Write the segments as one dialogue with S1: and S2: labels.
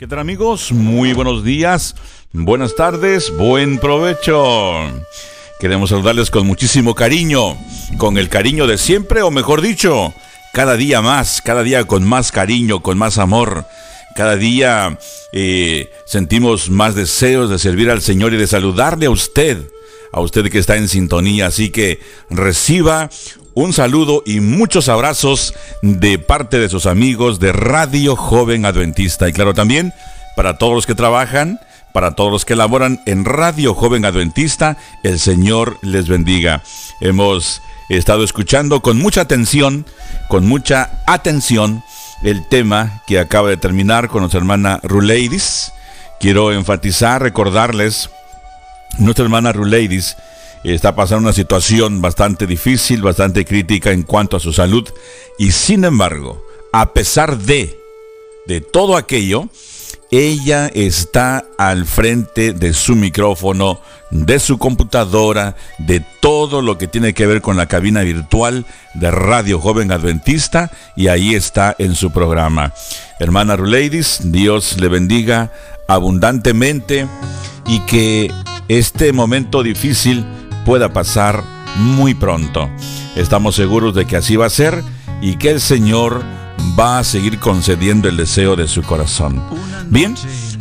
S1: ¿Qué tal amigos? Muy buenos días, buenas tardes, buen provecho. Queremos saludarles con muchísimo cariño, con el cariño de siempre, o mejor dicho, cada día más, cada día con más cariño, con más amor. Cada día eh, sentimos más deseos de servir al Señor y de saludarle a usted, a usted que está en sintonía. Así que reciba un saludo y muchos abrazos de parte de sus amigos de Radio Joven Adventista. Y claro, también para todos los que trabajan, para todos los que laboran en Radio Joven Adventista, el Señor les bendiga. Hemos estado escuchando con mucha atención, con mucha atención, el tema que acaba de terminar con nuestra hermana Ruleidis. Quiero enfatizar, recordarles, nuestra hermana Ruleidis está pasando una situación bastante difícil, bastante crítica en cuanto a su salud y sin embargo, a pesar de de todo aquello, ella está al frente de su micrófono, de su computadora, de todo lo que tiene que ver con la cabina virtual de Radio Joven Adventista y ahí está en su programa. Hermana Ruleidis, Dios le bendiga abundantemente y que este momento difícil pueda pasar muy pronto. Estamos seguros de que así va a ser y que el Señor va a seguir concediendo el deseo de su corazón. Bien,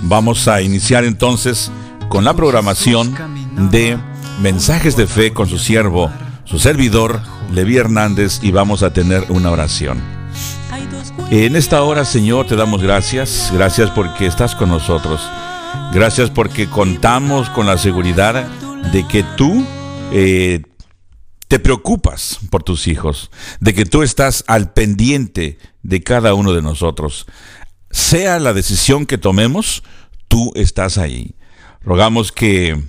S1: vamos a iniciar entonces con la programación de mensajes de fe con su siervo, su servidor, Levi Hernández, y vamos a tener una oración. En esta hora, Señor, te damos gracias. Gracias porque estás con nosotros. Gracias porque contamos con la seguridad de que tú eh, te preocupas por tus hijos, de que tú estás al pendiente de cada uno de nosotros. Sea la decisión que tomemos, tú estás ahí. Rogamos que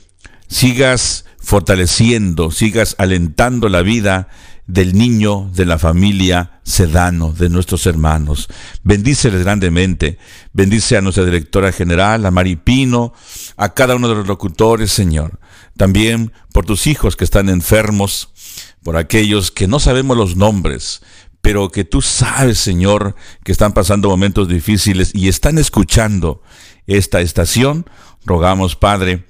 S1: sigas fortaleciendo, sigas alentando la vida del niño, de la familia Sedano, de nuestros hermanos. Bendíceles grandemente. Bendice a nuestra directora general, a Mari Pino, a cada uno de los locutores, Señor. También por tus hijos que están enfermos, por aquellos que no sabemos los nombres, pero que tú sabes, Señor, que están pasando momentos difíciles y están escuchando esta estación. Rogamos, Padre,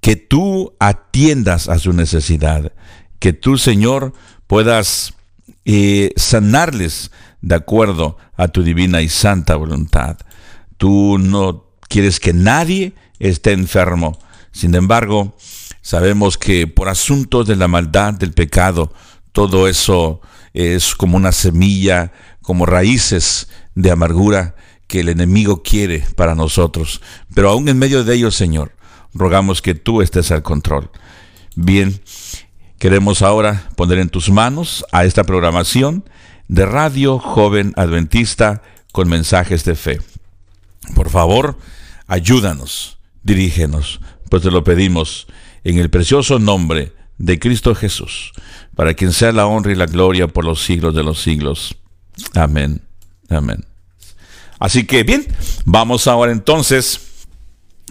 S1: que tú atiendas a su necesidad, que tú, Señor, puedas eh, sanarles de acuerdo a tu divina y santa voluntad. Tú no quieres que nadie esté enfermo. Sin embargo, sabemos que por asuntos de la maldad, del pecado, todo eso es como una semilla, como raíces de amargura que el enemigo quiere para nosotros. Pero aún en medio de ello, Señor, rogamos que tú estés al control. Bien, Queremos ahora poner en tus manos a esta programación de Radio Joven Adventista con mensajes de fe. Por favor, ayúdanos, dirígenos, pues te lo pedimos en el precioso nombre de Cristo Jesús, para quien sea la honra y la gloria por los siglos de los siglos. Amén. Amén. Así que bien, vamos ahora entonces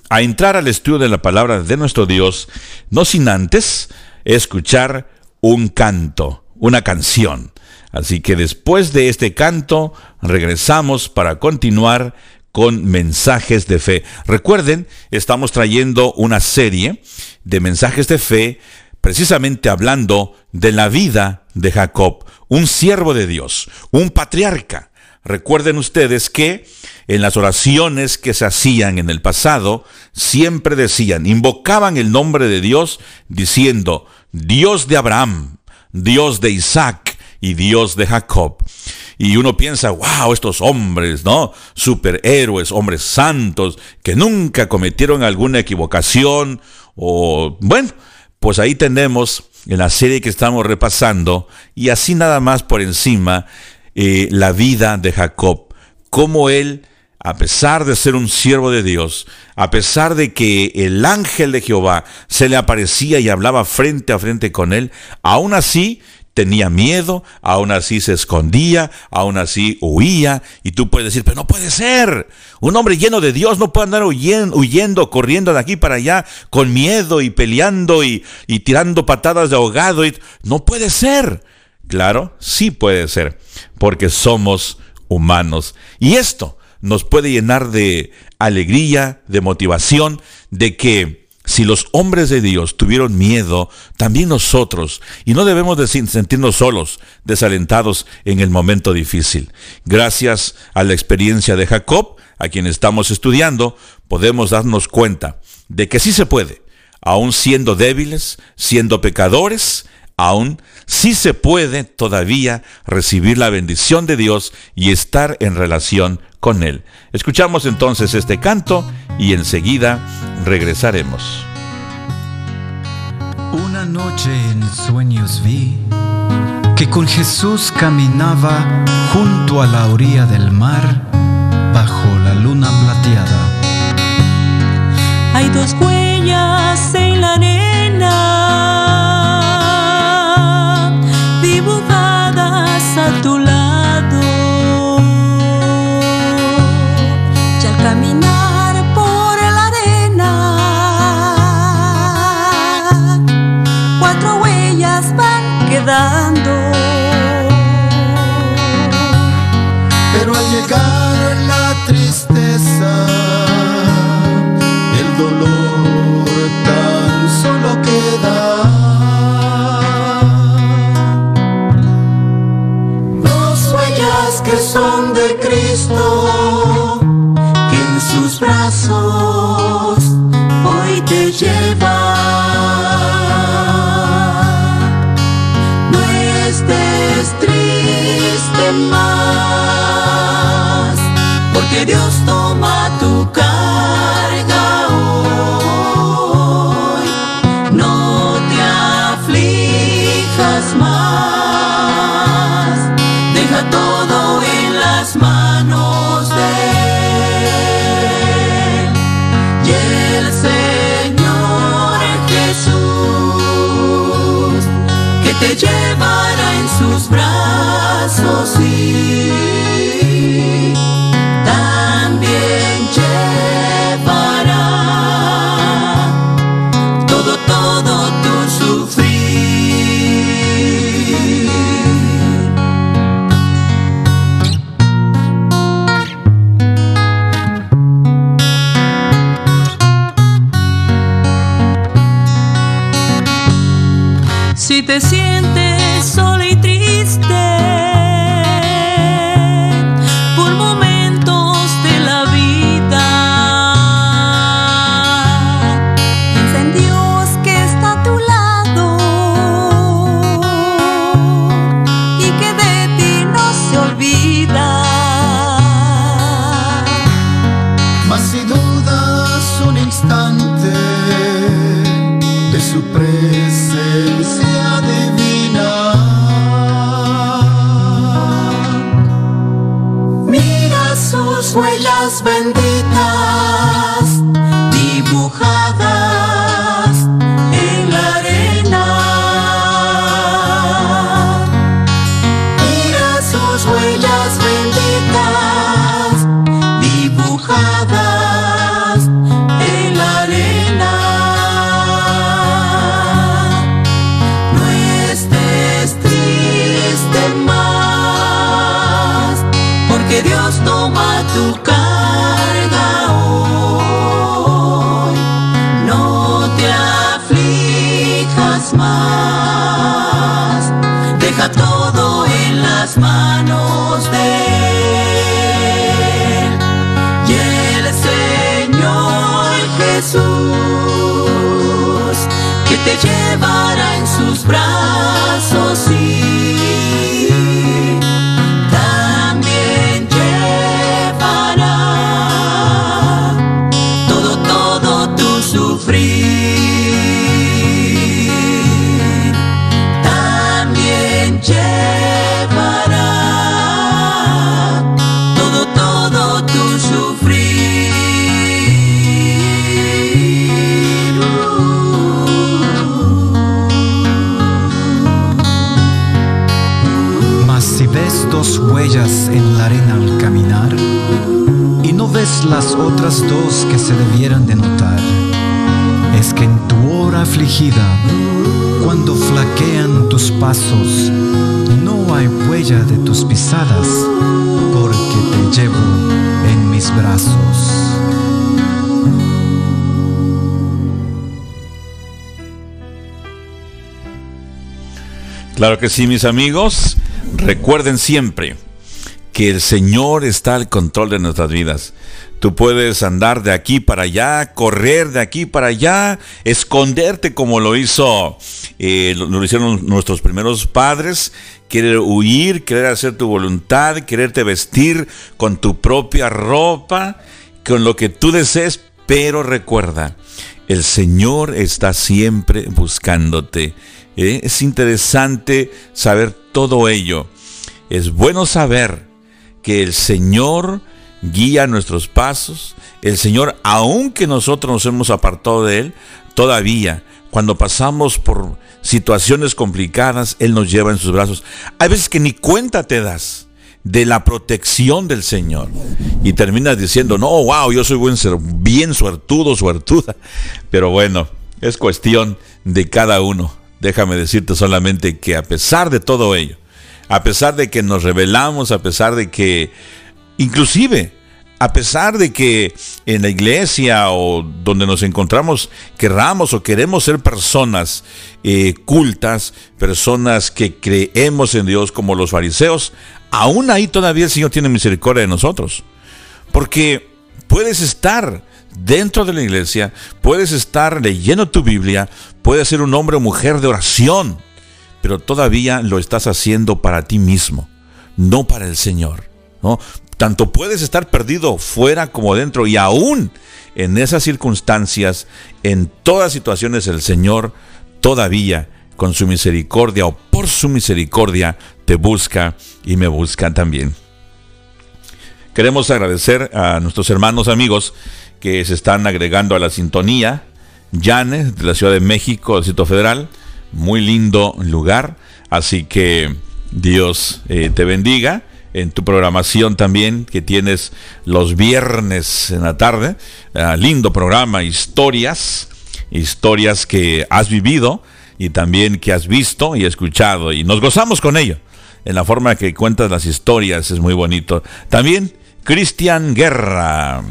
S1: a entrar al estudio de la palabra de nuestro Dios, no sin antes escuchar un canto, una canción. Así que después de este canto regresamos para continuar con mensajes de fe. Recuerden, estamos trayendo una serie de mensajes de fe precisamente hablando de la vida de Jacob, un siervo de Dios, un patriarca. Recuerden ustedes que en las oraciones que se hacían en el pasado, siempre decían, invocaban el nombre de Dios diciendo, Dios de Abraham, Dios de Isaac y Dios de Jacob. Y uno piensa, wow, estos hombres, ¿no? Superhéroes, hombres santos, que nunca cometieron alguna equivocación o, bueno, pues ahí tenemos en la serie que estamos repasando, y así nada más por encima, eh, la vida de Jacob, cómo él a pesar de ser un siervo de Dios, a pesar de que el ángel de Jehová se le aparecía y hablaba frente a frente con él, aún así tenía miedo, aún así se escondía, aún así huía, y tú puedes decir, pero no puede ser, un hombre lleno de Dios no puede andar huyendo, corriendo de aquí para allá, con miedo y peleando y, y tirando patadas de ahogado, no puede ser. Claro, sí puede ser, porque somos humanos. Y esto nos puede llenar de alegría, de motivación, de que si los hombres de Dios tuvieron miedo, también nosotros, y no debemos de sentirnos solos, desalentados en el momento difícil. Gracias a la experiencia de Jacob, a quien estamos estudiando, podemos darnos cuenta de que sí se puede, aun siendo débiles, siendo pecadores, aún sí se puede todavía recibir la bendición de Dios y estar en relación con Él. Escuchamos entonces este canto y enseguida regresaremos.
S2: Una noche en sueños vi que con Jesús caminaba junto a la orilla del mar bajo la luna plateada.
S3: Hay dos huellas en la a de Cristo, que en sus brazos hoy te lleva. No estés triste más, porque Dios no
S2: en la arena al caminar y no ves las otras dos que se debieran de notar. Es que en tu hora afligida, cuando flaquean tus pasos, no hay huella de tus pisadas, porque te llevo en mis brazos.
S1: Claro que sí, mis amigos. Recuerden siempre, el Señor está al control de nuestras vidas. Tú puedes andar de aquí para allá, correr de aquí para allá, esconderte como lo hizo, eh, lo, hicieron nuestros primeros padres, querer huir, querer hacer tu voluntad, quererte vestir con tu propia ropa, con lo que tú desees, pero recuerda, el Señor está siempre buscándote. ¿eh? Es interesante saber todo ello. Es bueno saber que el Señor guía nuestros pasos. El Señor, aunque nosotros nos hemos apartado de Él, todavía cuando pasamos por situaciones complicadas, Él nos lleva en sus brazos. Hay veces que ni cuenta te das de la protección del Señor. Y terminas diciendo, no, wow, yo soy buen ser, bien suertudo, suertuda. Pero bueno, es cuestión de cada uno. Déjame decirte solamente que a pesar de todo ello, a pesar de que nos rebelamos, a pesar de que, inclusive, a pesar de que en la iglesia o donde nos encontramos querramos o queremos ser personas eh, cultas, personas que creemos en Dios como los fariseos, aún ahí todavía el Señor tiene misericordia de nosotros. Porque puedes estar dentro de la iglesia, puedes estar leyendo tu Biblia, puedes ser un hombre o mujer de oración, pero todavía lo estás haciendo para ti mismo, no para el Señor. ¿no? Tanto puedes estar perdido fuera como dentro y aún en esas circunstancias, en todas situaciones, el Señor todavía con su misericordia o por su misericordia te busca y me busca también. Queremos agradecer a nuestros hermanos amigos que se están agregando a la sintonía. Yane, de la Ciudad de México, del Distrito Federal muy lindo lugar. Así que Dios eh, te bendiga en tu programación también que tienes los viernes en la tarde. Ah, lindo programa, historias, historias que has vivido y también que has visto y escuchado y nos gozamos con ello. En la forma que cuentas las historias es muy bonito. También Cristian Guerra,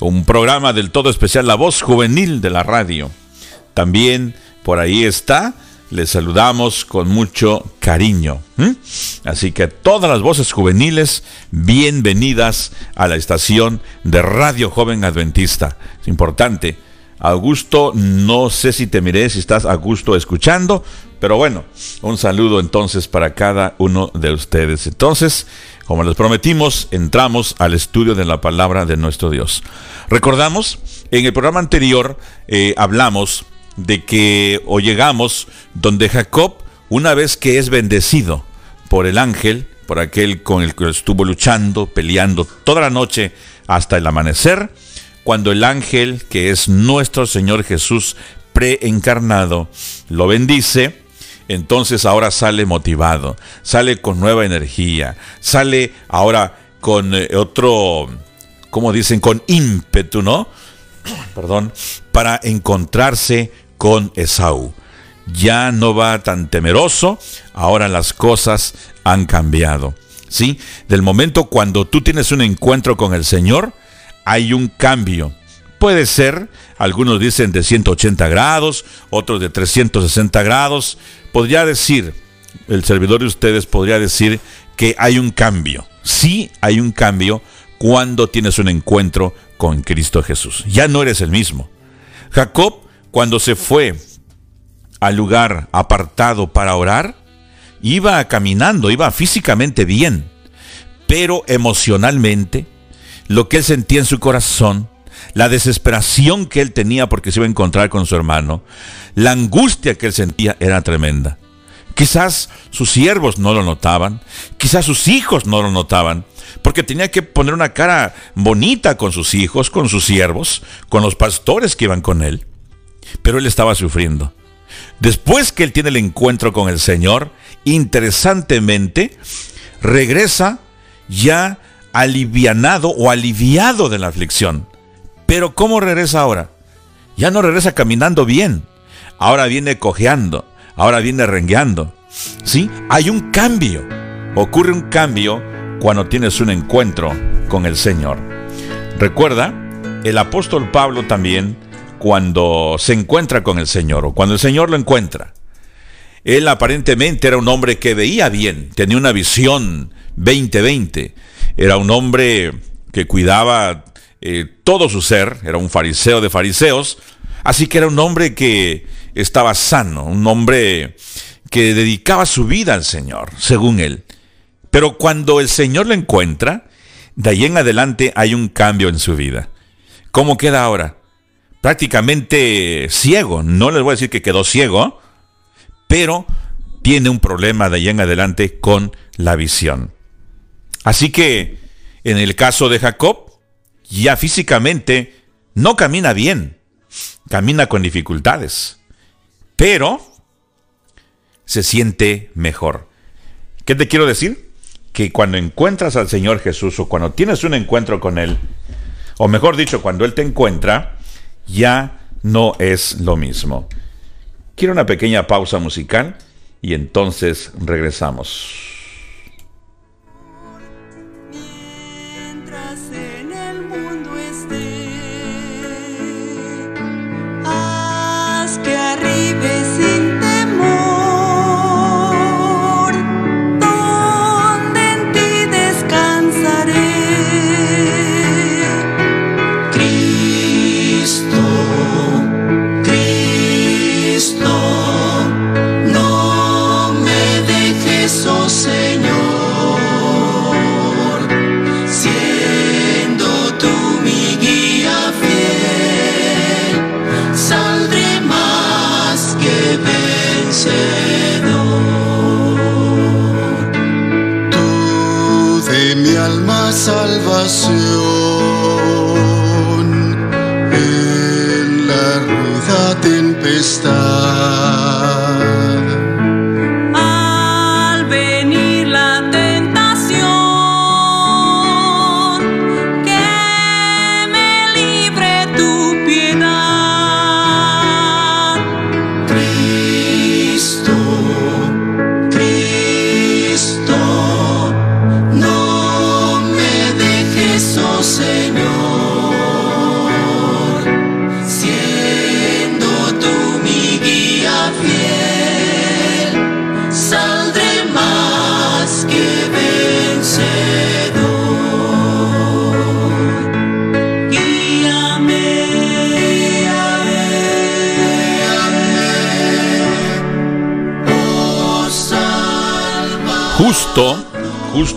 S1: un programa del todo especial, la voz juvenil de la radio. También por ahí está les saludamos con mucho cariño. Así que todas las voces juveniles, bienvenidas a la estación de Radio Joven Adventista. Es importante. Augusto, no sé si te miré, si estás a gusto escuchando, pero bueno, un saludo entonces para cada uno de ustedes. Entonces, como les prometimos, entramos al estudio de la palabra de nuestro Dios. Recordamos, en el programa anterior eh, hablamos de que o llegamos donde Jacob, una vez que es bendecido por el ángel, por aquel con el que estuvo luchando, peleando toda la noche hasta el amanecer, cuando el ángel, que es nuestro Señor Jesús preencarnado, lo bendice, entonces ahora sale motivado, sale con nueva energía, sale ahora con eh, otro, como dicen, con ímpetu, ¿no? Perdón, para encontrarse con Esaú. Ya no va tan temeroso, ahora las cosas han cambiado. ¿Sí? Del momento cuando tú tienes un encuentro con el Señor, hay un cambio. Puede ser, algunos dicen de 180 grados, otros de 360 grados. Podría decir, el servidor de ustedes podría decir que hay un cambio. Sí hay un cambio cuando tienes un encuentro con Cristo Jesús. Ya no eres el mismo. Jacob cuando se fue al lugar apartado para orar, iba caminando, iba físicamente bien, pero emocionalmente, lo que él sentía en su corazón, la desesperación que él tenía porque se iba a encontrar con su hermano, la angustia que él sentía era tremenda. Quizás sus siervos no lo notaban, quizás sus hijos no lo notaban, porque tenía que poner una cara bonita con sus hijos, con sus siervos, con los pastores que iban con él pero él estaba sufriendo. Después que él tiene el encuentro con el Señor, interesantemente, regresa ya alivianado o aliviado de la aflicción. Pero ¿cómo regresa ahora? Ya no regresa caminando bien. Ahora viene cojeando. Ahora viene rengueando. ¿Sí? Hay un cambio. Ocurre un cambio cuando tienes un encuentro con el Señor. Recuerda, el apóstol Pablo también cuando se encuentra con el Señor o cuando el Señor lo encuentra. Él aparentemente era un hombre que veía bien, tenía una visión 2020. Era un hombre que cuidaba eh, todo su ser, era un fariseo de fariseos, así que era un hombre que estaba sano, un hombre que dedicaba su vida al Señor, según él. Pero cuando el Señor lo encuentra, de ahí en adelante hay un cambio en su vida. ¿Cómo queda ahora? Prácticamente ciego. No les voy a decir que quedó ciego, pero tiene un problema de ahí en adelante con la visión. Así que en el caso de Jacob, ya físicamente no camina bien, camina con dificultades, pero se siente mejor. ¿Qué te quiero decir? Que cuando encuentras al Señor Jesús o cuando tienes un encuentro con Él, o mejor dicho, cuando Él te encuentra, ya no es lo mismo. Quiero una pequeña pausa musical y entonces regresamos.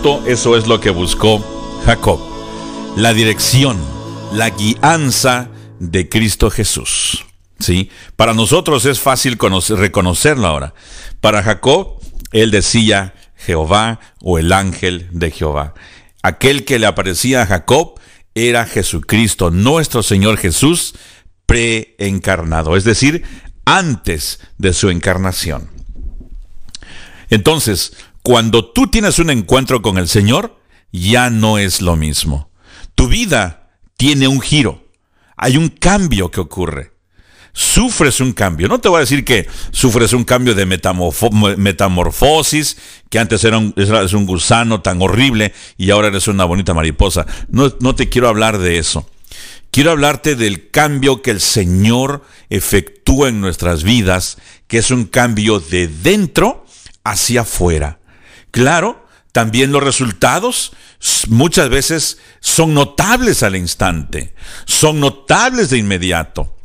S1: Eso es lo que buscó Jacob. La dirección, la guianza de Cristo Jesús. ¿Sí? Para nosotros es fácil reconocerlo ahora. Para Jacob, él decía Jehová o el ángel de Jehová. Aquel que le aparecía a Jacob era Jesucristo, nuestro Señor Jesús, preencarnado, es decir, antes de su encarnación. Entonces, cuando tú tienes un encuentro con el Señor, ya no es lo mismo. Tu vida tiene un giro. Hay un cambio que ocurre. Sufres un cambio. No te voy a decir que sufres un cambio de metamorfosis, que antes era un, un gusano tan horrible y ahora eres una bonita mariposa. No, no te quiero hablar de eso. Quiero hablarte del cambio que el Señor efectúa en nuestras vidas, que es un cambio de dentro hacia afuera. Claro, también los resultados muchas veces son notables al instante, son notables de inmediato.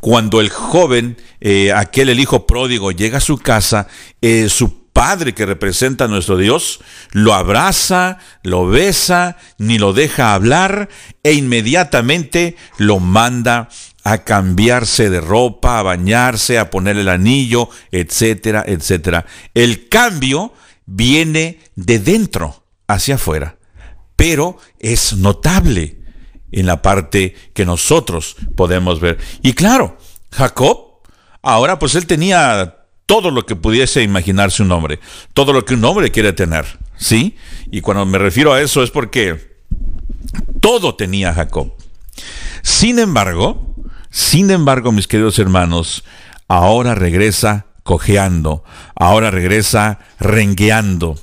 S1: Cuando el joven, eh, aquel el hijo pródigo, llega a su casa, eh, su padre que representa a nuestro Dios, lo abraza, lo besa, ni lo deja hablar e inmediatamente lo manda a cambiarse de ropa, a bañarse, a poner el anillo, etcétera, etcétera. El cambio viene de dentro hacia afuera, pero es notable en la parte que nosotros podemos ver. Y claro, Jacob, ahora pues él tenía todo lo que pudiese imaginarse un hombre, todo lo que un hombre quiere tener, ¿sí? Y cuando me refiero a eso es porque todo tenía Jacob. Sin embargo, sin embargo, mis queridos hermanos, ahora regresa cojeando, ahora regresa rengueando.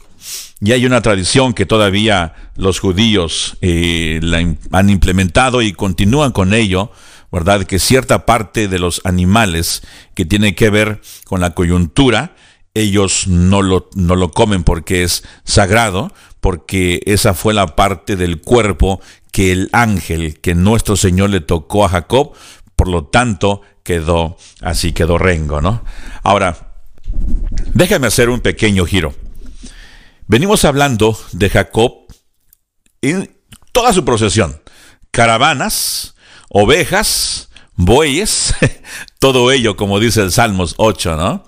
S1: Y hay una tradición que todavía los judíos eh, la han implementado y continúan con ello, ¿verdad? Que cierta parte de los animales que tiene que ver con la coyuntura ellos no lo, no lo comen porque es sagrado, porque esa fue la parte del cuerpo que el ángel, que nuestro Señor le tocó a Jacob, por lo tanto quedó así, quedó rengo, ¿no? Ahora, déjame hacer un pequeño giro. Venimos hablando de Jacob en toda su procesión. Caravanas, ovejas, bueyes, todo ello, como dice el Salmos 8, ¿no?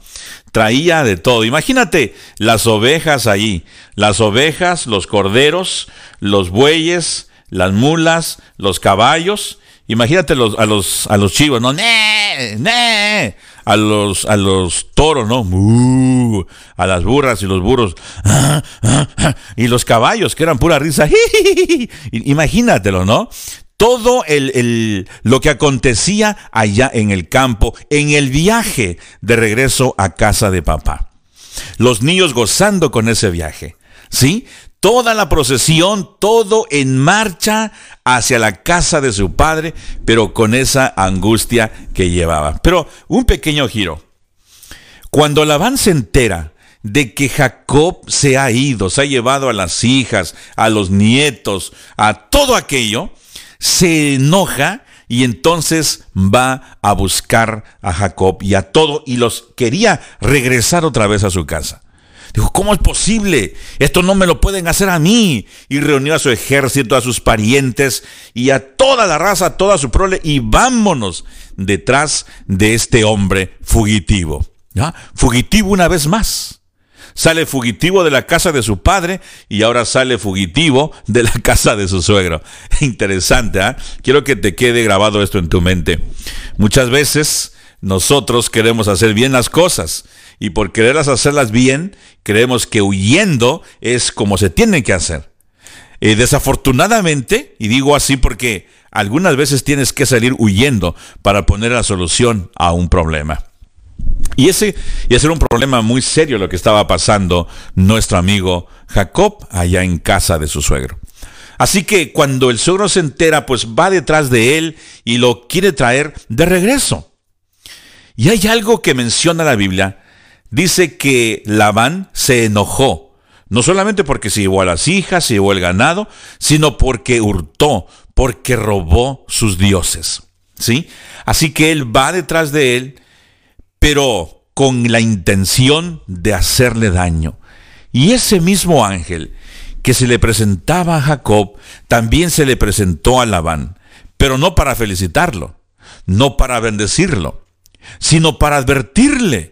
S1: Traía de todo. Imagínate las ovejas ahí, las ovejas, los corderos, los bueyes, las mulas, los caballos. Imagínate los, a, los, a los chivos, ¿no? ¡Nee! ¡Nee! A los, a los toros, ¿no? ¡Uh! A las burras y los burros. Y los caballos, que eran pura risa. Imagínatelo, ¿no? todo el, lo que acontecía allá en el campo, en el viaje de regreso a casa de papá. Los niños gozando con ese viaje. ¿Sí? Toda la procesión, todo en marcha hacia la casa de su padre, pero con esa angustia que llevaba. Pero un pequeño giro. Cuando Labán se entera de que Jacob se ha ido, se ha llevado a las hijas, a los nietos, a todo aquello, se enoja y entonces va a buscar a Jacob y a todo y los quería regresar otra vez a su casa. Dijo, ¿cómo es posible? Esto no me lo pueden hacer a mí. Y reunió a su ejército, a sus parientes y a toda la raza, a toda su prole y vámonos detrás de este hombre fugitivo. ¿Ya? Fugitivo una vez más sale fugitivo de la casa de su padre y ahora sale fugitivo de la casa de su suegro. Interesante, ¿eh? Quiero que te quede grabado esto en tu mente. Muchas veces nosotros queremos hacer bien las cosas y por quererlas hacerlas bien, creemos que huyendo es como se tienen que hacer. Eh, desafortunadamente, y digo así porque algunas veces tienes que salir huyendo para poner la solución a un problema. Y ese, y ese era un problema muy serio lo que estaba pasando nuestro amigo Jacob allá en casa de su suegro. Así que cuando el suegro se entera, pues va detrás de él y lo quiere traer de regreso. Y hay algo que menciona la Biblia. Dice que Labán se enojó, no solamente porque se llevó a las hijas, se llevó el ganado, sino porque hurtó, porque robó sus dioses. ¿Sí? Así que él va detrás de él pero con la intención de hacerle daño. Y ese mismo ángel que se le presentaba a Jacob, también se le presentó a Labán, pero no para felicitarlo, no para bendecirlo, sino para advertirle.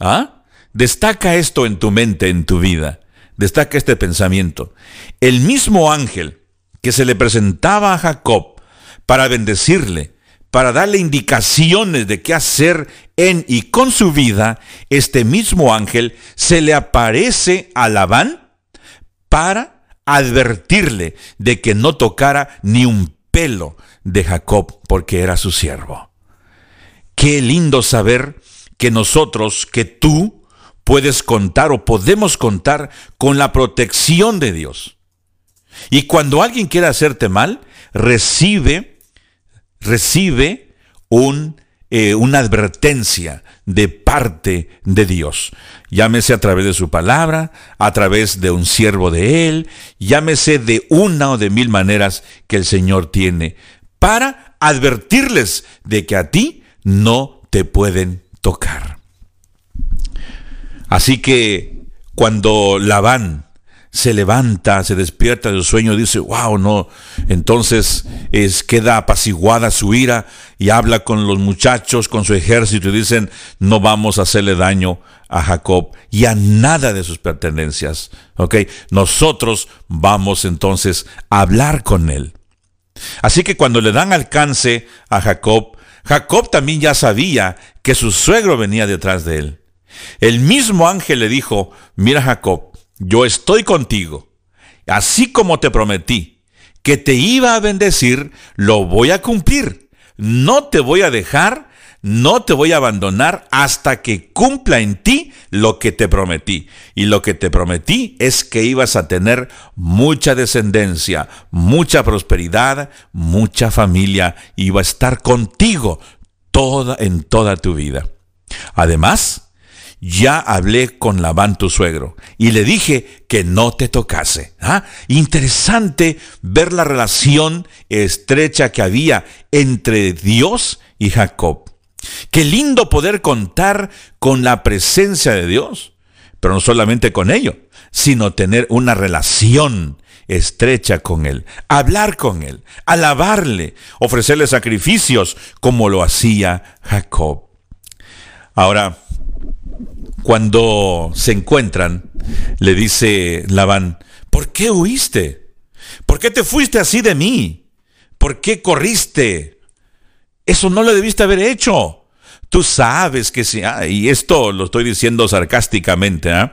S1: ¿Ah? Destaca esto en tu mente, en tu vida. Destaca este pensamiento. El mismo ángel que se le presentaba a Jacob para bendecirle, para darle indicaciones de qué hacer en y con su vida, este mismo ángel se le aparece a Labán para advertirle de que no tocara ni un pelo de Jacob porque era su siervo. Qué lindo saber que nosotros, que tú, puedes contar o podemos contar con la protección de Dios. Y cuando alguien quiere hacerte mal, recibe recibe un, eh, una advertencia de parte de Dios. Llámese a través de su palabra, a través de un siervo de Él, llámese de una o de mil maneras que el Señor tiene para advertirles de que a ti no te pueden tocar. Así que cuando Labán se levanta, se despierta del sueño, dice, wow, no. Entonces es, queda apaciguada su ira y habla con los muchachos, con su ejército y dicen, no vamos a hacerle daño a Jacob y a nada de sus pertenencias. ¿Ok? Nosotros vamos entonces a hablar con él. Así que cuando le dan alcance a Jacob, Jacob también ya sabía que su suegro venía detrás de él. El mismo ángel le dijo, mira Jacob, yo estoy contigo, así como te prometí que te iba a bendecir, lo voy a cumplir. No te voy a dejar, no te voy a abandonar hasta que cumpla en ti lo que te prometí. Y lo que te prometí es que ibas a tener mucha descendencia, mucha prosperidad, mucha familia, iba a estar contigo toda en toda tu vida. Además, ya hablé con Labán tu suegro y le dije que no te tocase. ¿Ah? Interesante ver la relación estrecha que había entre Dios y Jacob. Qué lindo poder contar con la presencia de Dios, pero no solamente con ello, sino tener una relación estrecha con Él, hablar con Él, alabarle, ofrecerle sacrificios como lo hacía Jacob. Ahora, cuando se encuentran, le dice Labán, ¿por qué huiste? ¿Por qué te fuiste así de mí? ¿Por qué corriste? Eso no lo debiste haber hecho. Tú sabes que si, ah, y esto lo estoy diciendo sarcásticamente, ¿ah?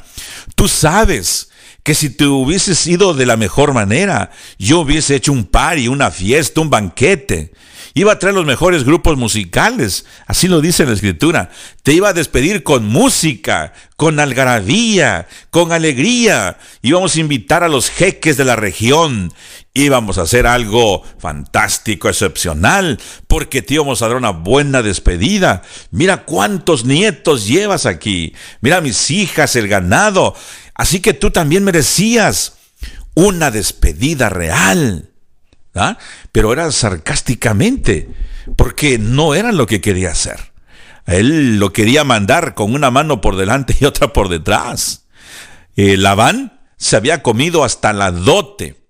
S1: tú sabes que si te hubieses ido de la mejor manera, yo hubiese hecho un party, una fiesta, un banquete. Iba a traer los mejores grupos musicales, así lo dice la escritura. Te iba a despedir con música, con algarabía, con alegría. Íbamos a invitar a los jeques de la región. Íbamos a hacer algo fantástico, excepcional, porque te íbamos a dar una buena despedida. Mira cuántos nietos llevas aquí. Mira mis hijas, el ganado. Así que tú también merecías una despedida real. ¿Ah? pero era sarcásticamente, porque no era lo que quería hacer. Él lo quería mandar con una mano por delante y otra por detrás. Eh, Labán se había comido hasta la dote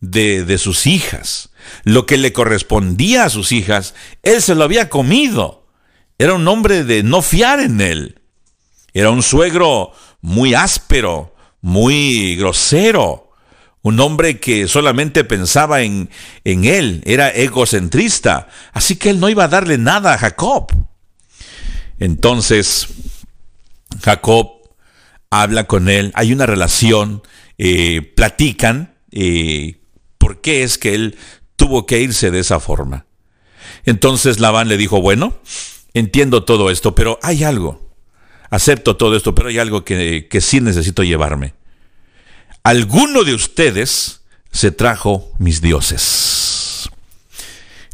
S1: de, de sus hijas. Lo que le correspondía a sus hijas, él se lo había comido. Era un hombre de no fiar en él. Era un suegro muy áspero, muy grosero un hombre que solamente pensaba en, en él, era egocentrista, así que él no iba a darle nada a Jacob. Entonces, Jacob habla con él, hay una relación, eh, platican eh, por qué es que él tuvo que irse de esa forma. Entonces Labán le dijo, bueno, entiendo todo esto, pero hay algo, acepto todo esto, pero hay algo que, que sí necesito llevarme alguno de ustedes se trajo mis dioses.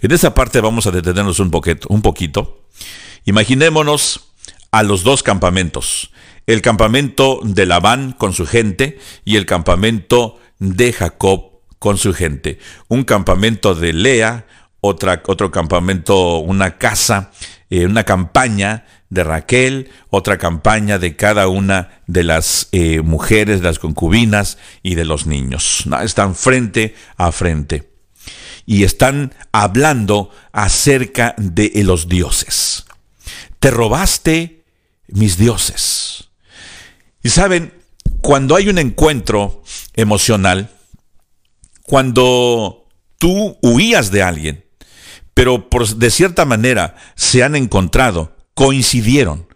S1: En esa parte vamos a detenernos un poquito. Imaginémonos a los dos campamentos. El campamento de Labán con su gente y el campamento de Jacob con su gente. Un campamento de Lea, otro campamento, una casa, eh, una campaña de Raquel, otra campaña de cada una de las eh, mujeres, de las concubinas y de los niños. Están frente a frente y están hablando acerca de los dioses. Te robaste mis dioses. Y saben, cuando hay un encuentro emocional, cuando tú huías de alguien, pero por, de cierta manera se han encontrado, coincidieron.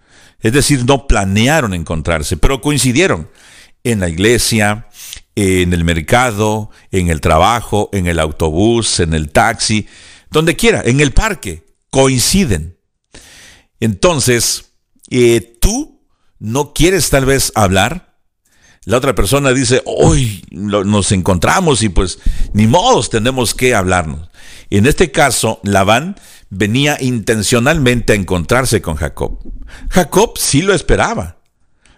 S1: Es decir, no planearon encontrarse, pero coincidieron en la iglesia, en el mercado, en el trabajo, en el autobús, en el taxi, donde quiera, en el parque, coinciden. Entonces, eh, tú no quieres tal vez hablar. La otra persona dice, hoy nos encontramos y pues ni modos tenemos que hablarnos. En este caso, Labán venía intencionalmente a encontrarse con Jacob. Jacob sí lo esperaba,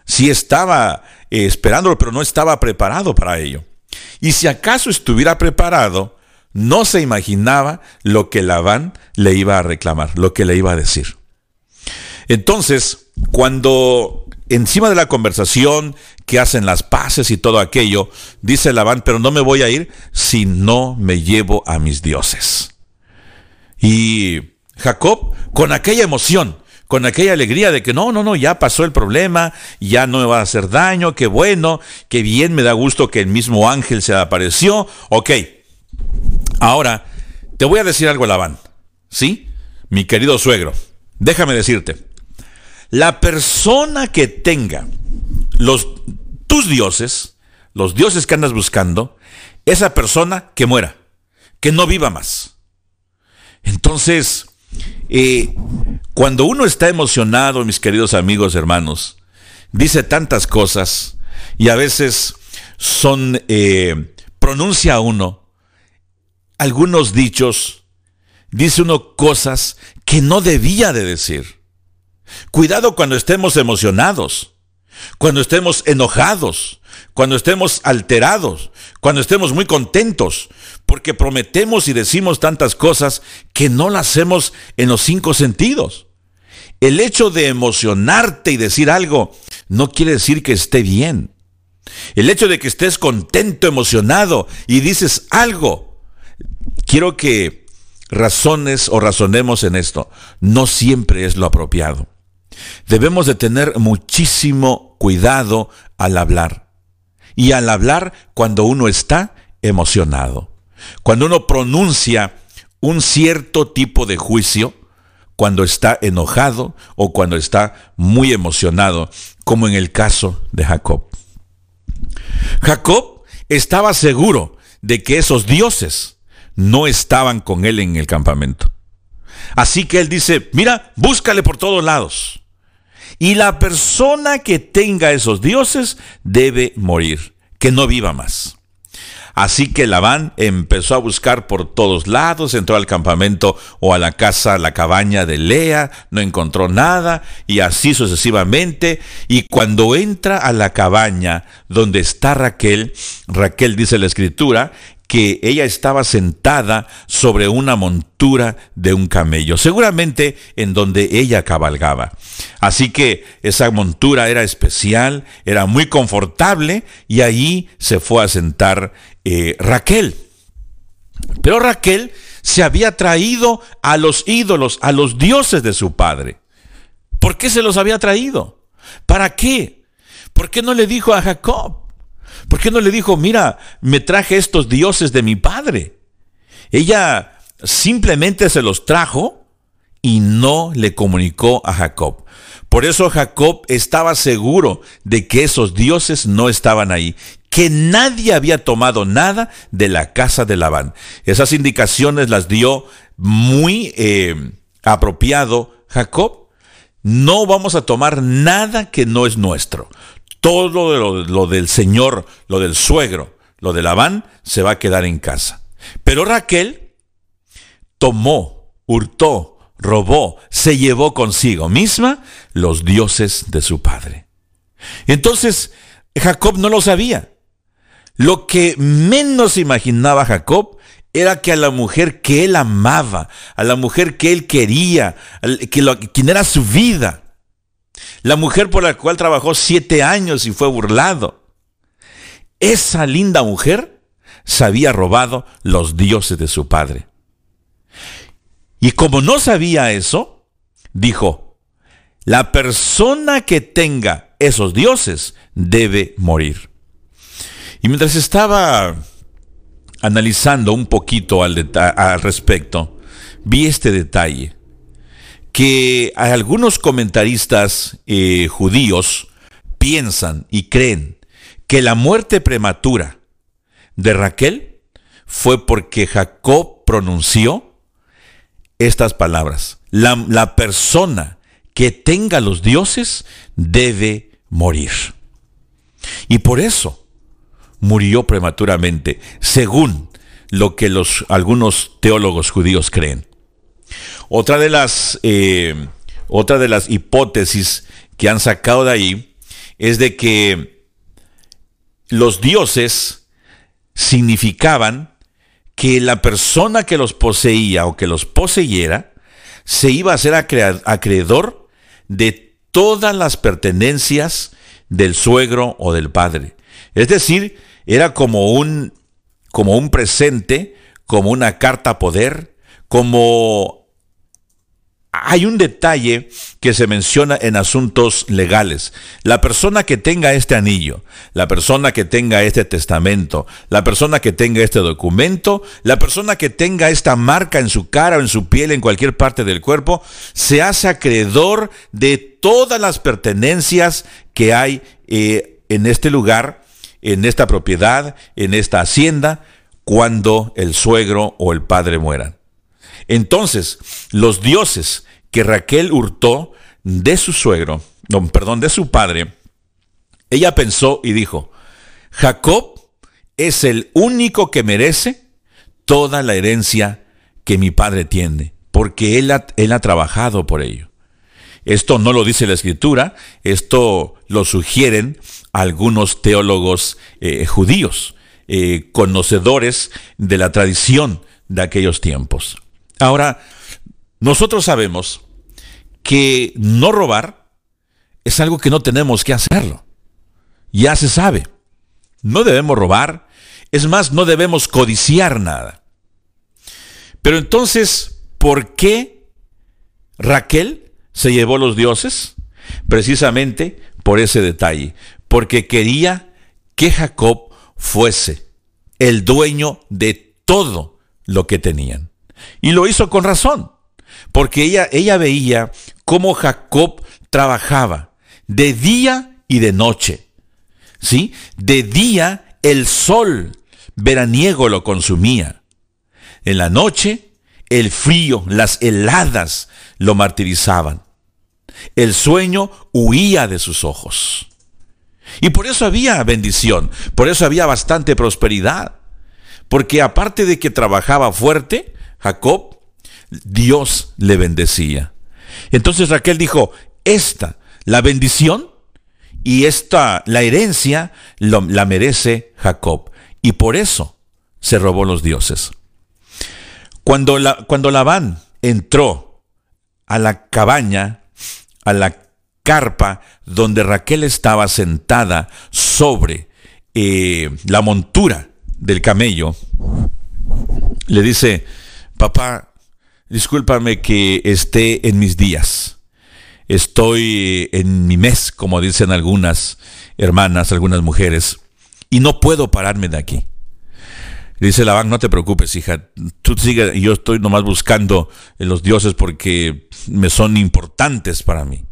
S1: sí estaba eh, esperándolo, pero no estaba preparado para ello. Y si acaso estuviera preparado, no se imaginaba lo que Labán le iba a reclamar, lo que le iba a decir. Entonces, cuando encima de la conversación que hacen las paces y todo aquello, dice Labán, pero no me voy a ir si no me llevo a mis dioses. Y Jacob, con aquella emoción, con aquella alegría de que no, no, no, ya pasó el problema, ya no me va a hacer daño, qué bueno, qué bien, me da gusto que el mismo ángel se apareció. Ok, ahora te voy a decir algo, Labán, ¿sí? Mi querido suegro, déjame decirte, la persona que tenga los, tus dioses, los dioses que andas buscando, esa persona que muera, que no viva más. Entonces, eh, cuando uno está emocionado, mis queridos amigos, hermanos, dice tantas cosas y a veces son, eh, pronuncia uno algunos dichos, dice uno cosas que no debía de decir. Cuidado cuando estemos emocionados, cuando estemos enojados, cuando estemos alterados, cuando estemos muy contentos, porque prometemos y decimos tantas cosas que no las hacemos en los cinco sentidos. El hecho de emocionarte y decir algo no quiere decir que esté bien. El hecho de que estés contento, emocionado y dices algo, quiero que razones o razonemos en esto. No siempre es lo apropiado. Debemos de tener muchísimo cuidado al hablar. Y al hablar cuando uno está emocionado. Cuando uno pronuncia un cierto tipo de juicio, cuando está enojado o cuando está muy emocionado, como en el caso de Jacob. Jacob estaba seguro de que esos dioses no estaban con él en el campamento. Así que él dice, mira, búscale por todos lados. Y la persona que tenga esos dioses debe morir, que no viva más. Así que Labán empezó a buscar por todos lados, entró al campamento o a la casa, a la cabaña de Lea, no encontró nada y así sucesivamente. Y cuando entra a la cabaña donde está Raquel, Raquel dice la escritura, que ella estaba sentada sobre una montura de un camello, seguramente en donde ella cabalgaba. Así que esa montura era especial, era muy confortable y allí se fue a sentar eh, Raquel. Pero Raquel se había traído a los ídolos, a los dioses de su padre. ¿Por qué se los había traído? ¿Para qué? ¿Por qué no le dijo a Jacob? ¿Por qué no le dijo, mira, me traje estos dioses de mi padre? Ella simplemente se los trajo y no le comunicó a Jacob. Por eso Jacob estaba seguro de que esos dioses no estaban ahí, que nadie había tomado nada de la casa de Labán. Esas indicaciones las dio muy eh, apropiado Jacob. No vamos a tomar nada que no es nuestro. Todo lo, lo, del señor, lo del suegro, lo de Labán, se va a quedar en casa. Pero Raquel tomó, hurtó, robó, se llevó consigo misma los dioses de su padre. Entonces, Jacob no lo sabía. Lo que menos imaginaba Jacob era que a la mujer que él amaba, a la mujer que él quería, que lo, quien era su vida, la mujer por la cual trabajó siete años y fue burlado. Esa linda mujer se había robado los dioses de su padre. Y como no sabía eso, dijo, la persona que tenga esos dioses debe morir. Y mientras estaba analizando un poquito al, al respecto, vi este detalle que algunos comentaristas eh, judíos piensan y creen que la muerte prematura de Raquel fue porque Jacob pronunció estas palabras. La, la persona que tenga los dioses debe morir. Y por eso murió prematuramente, según lo que los, algunos teólogos judíos creen. Otra de las, eh, de las hipótesis que han sacado de ahí es de que los dioses significaban que la persona que los poseía o que los poseyera se iba a ser acreedor de todas las pertenencias del suegro o del padre. Es decir, era como un, como un presente, como una carta poder, como hay un detalle que se menciona en asuntos legales. La persona que tenga este anillo, la persona que tenga este testamento, la persona que tenga este documento, la persona que tenga esta marca en su cara o en su piel, en cualquier parte del cuerpo, se hace acreedor de todas las pertenencias que hay eh, en este lugar, en esta propiedad, en esta hacienda, cuando el suegro o el padre mueran. Entonces, los dioses que Raquel hurtó de su suegro, perdón, de su padre, ella pensó y dijo, Jacob es el único que merece toda la herencia que mi padre tiene, porque él ha, él ha trabajado por ello. Esto no lo dice la escritura, esto lo sugieren algunos teólogos eh, judíos, eh, conocedores de la tradición de aquellos tiempos. Ahora, nosotros sabemos que no robar es algo que no tenemos que hacerlo. Ya se sabe. No debemos robar. Es más, no debemos codiciar nada. Pero entonces, ¿por qué Raquel se llevó los dioses? Precisamente por ese detalle. Porque quería que Jacob fuese el dueño de todo lo que tenían. Y lo hizo con razón. Porque ella, ella veía cómo Jacob trabajaba de día y de noche. ¿Sí? De día el sol veraniego lo consumía. En la noche el frío, las heladas lo martirizaban. El sueño huía de sus ojos. Y por eso había bendición, por eso había bastante prosperidad. Porque aparte de que trabajaba fuerte, Jacob, Dios le bendecía. Entonces Raquel dijo, esta, la bendición y esta, la herencia, la merece Jacob. Y por eso se robó los dioses. Cuando, la, cuando Labán entró a la cabaña, a la carpa donde Raquel estaba sentada sobre eh, la montura del camello, le dice, papá, discúlpame que esté en mis días. Estoy en mi mes, como dicen algunas hermanas, algunas mujeres, y no puedo pararme de aquí. Dice Labán, no te preocupes, hija, tú sigue, yo estoy nomás buscando los dioses porque me son importantes para mí.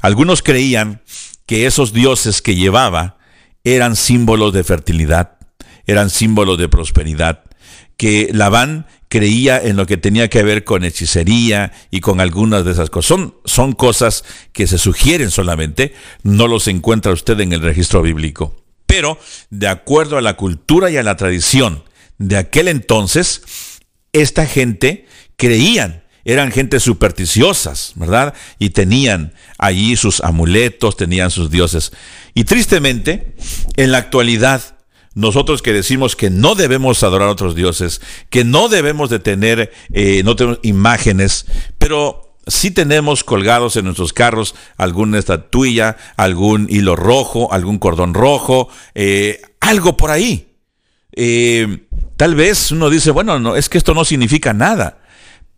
S1: Algunos creían que esos dioses que llevaba eran símbolos de fertilidad, eran símbolos de prosperidad, que Labán creía en lo que tenía que ver con hechicería y con algunas de esas cosas. Son, son cosas que se sugieren solamente, no los encuentra usted en el registro bíblico. Pero, de acuerdo a la cultura y a la tradición de aquel entonces, esta gente creían eran gente supersticiosas, ¿verdad? Y tenían allí sus amuletos, tenían sus dioses. Y tristemente, en la actualidad, nosotros que decimos que no debemos adorar a otros dioses, que no debemos de tener, eh, no tenemos imágenes, pero sí tenemos colgados en nuestros carros alguna estatuilla, algún hilo rojo, algún cordón rojo, eh, algo por ahí. Eh, tal vez uno dice, bueno, no, es que esto no significa nada,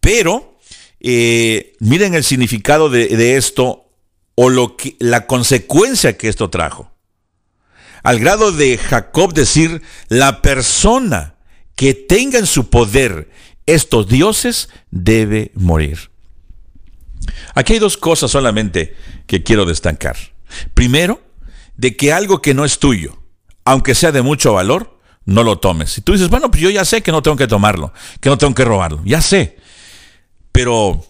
S1: pero miren el significado de, de esto o lo que, la consecuencia que esto trajo al grado de Jacob decir, la persona que tenga en su poder estos dioses debe morir. Aquí hay dos cosas solamente que quiero destacar. Primero, de que algo que no es tuyo, aunque sea de mucho valor, no lo tomes. Si tú dices, bueno, pues yo ya sé que no tengo que tomarlo, que no tengo que robarlo, ya sé. Pero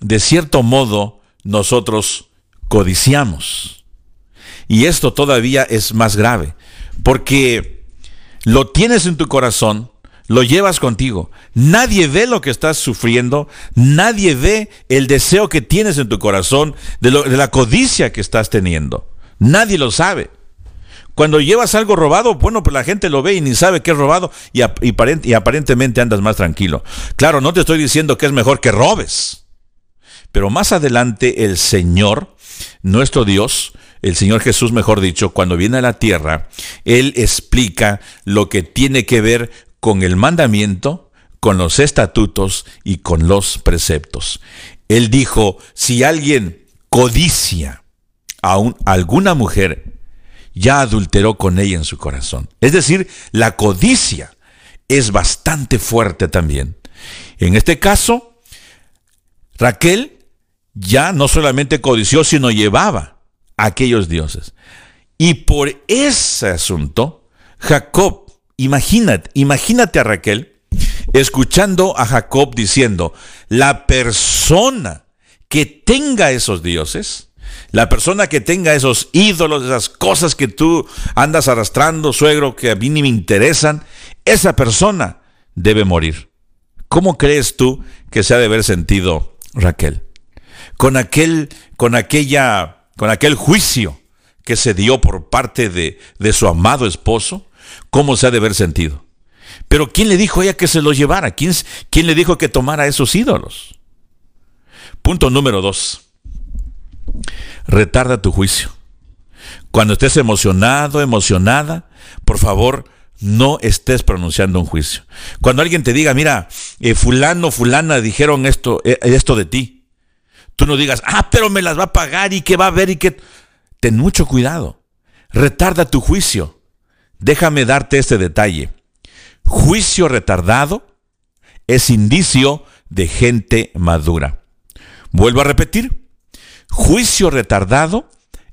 S1: de cierto modo nosotros codiciamos. Y esto todavía es más grave, porque lo tienes en tu corazón, lo llevas contigo. Nadie ve lo que estás sufriendo, nadie ve el deseo que tienes en tu corazón, de, la codicia que estás teniendo. Nadie lo sabe. Cuando llevas algo robado, bueno, pues la gente lo ve y ni sabe que es robado y aparentemente andas más tranquilo. Claro, no te estoy diciendo que es mejor que robes, pero más adelante el Señor, nuestro Dios, el Señor Jesús, mejor dicho, cuando viene a la tierra, Él explica lo que tiene que ver con el mandamiento, con los estatutos y con los preceptos. Él dijo, si alguien codicia a, alguna mujer, ya adulteró con ella en su corazón. Es decir, la codicia es bastante fuerte también. En este caso, Raquel ya no solamente codició, sino llevaba aquellos dioses. Y por ese asunto, Jacob, imagínate, imagínate a Raquel escuchando a Jacob diciendo, la persona que tenga esos dioses, la persona que tenga esos ídolos, esas cosas que tú andas arrastrando, suegro, que a mí ni me interesan, esa persona debe morir. ¿Cómo crees tú que se ha de haber sentido Raquel? Con aquel, con aquella, con aquel juicio que se dio por parte de, su amado esposo, ¿cómo se ha de haber sentido? Pero ¿quién le dijo a ella que se los llevara? ¿Quién, ¿Quién le dijo que tomara esos ídolos? Punto número dos. Retarda tu juicio. Cuando estés emocionado, emocionada, por favor, no estés pronunciando un juicio. Cuando alguien te diga, mira, eh, fulano, fulana dijeron esto, eh, esto de ti, tú no digas, ah, pero me las va a pagar y que va a ver y que... Ten mucho cuidado. Retarda tu juicio. Déjame darte este detalle. Juicio retardado es indicio de gente madura. Vuelvo a repetir. Juicio retardado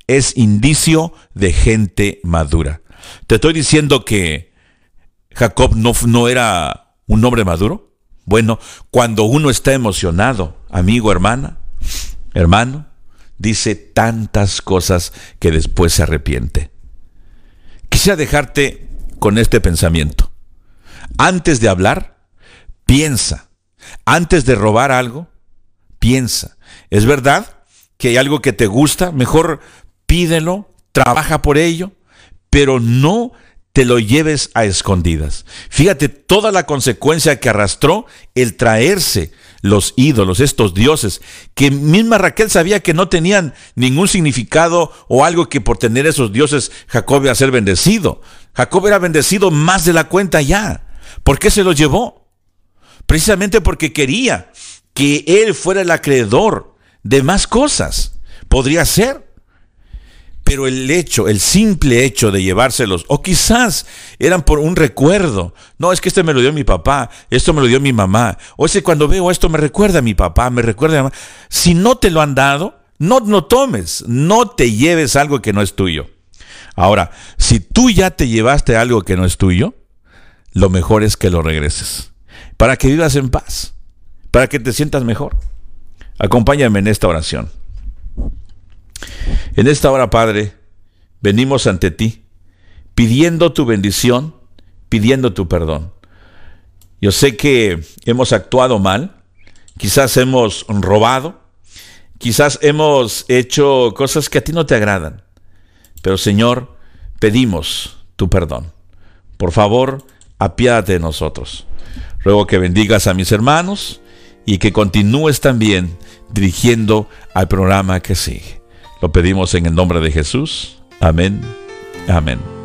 S1: es indicio de gente madura. Te estoy diciendo que Jacob no, no era un hombre maduro. Bueno, cuando uno está emocionado, amigo, hermana, hermano, dice tantas cosas que después se arrepiente. Quisiera dejarte con este pensamiento. Antes de hablar, piensa. Antes de robar algo, piensa. ¿Es verdad que hay algo que te gusta? Mejor pídelo, trabaja por ello, pero no te lo lleves a escondidas. Fíjate toda la consecuencia que arrastró el traerse los ídolos, estos dioses, que misma Raquel sabía que no tenían ningún significado o algo que por tener esos dioses Jacob iba a ser bendecido. Jacob era bendecido más de la cuenta ya. ¿Por qué se los llevó? Precisamente porque quería que él fuera el acreedor de más cosas. Podría ser. Pero el hecho, el simple hecho de llevárselos, o quizás eran por un recuerdo. No, es que este me lo dio mi papá, esto me lo dio mi mamá. O ese cuando veo esto me recuerda a mi papá, me recuerda a mi mamá. Si no te lo han dado, no, no tomes, no te lleves algo que no es tuyo. Ahora, si tú ya te llevaste algo que no es tuyo, lo mejor es que lo regreses. Para que vivas en paz, para que te sientas mejor. Acompáñame en esta oración. En esta hora, Padre, venimos ante ti, pidiendo tu bendición, pidiendo tu perdón. Yo sé que hemos actuado mal, quizás hemos robado, quizás hemos hecho cosas que a ti no te agradan, pero Señor, pedimos tu perdón. Por favor, apiádate de nosotros. Ruego que bendigas a mis hermanos y que continúes también dirigiendo al programa que sigue. Lo pedimos en el nombre de Jesús. Amén. Amén.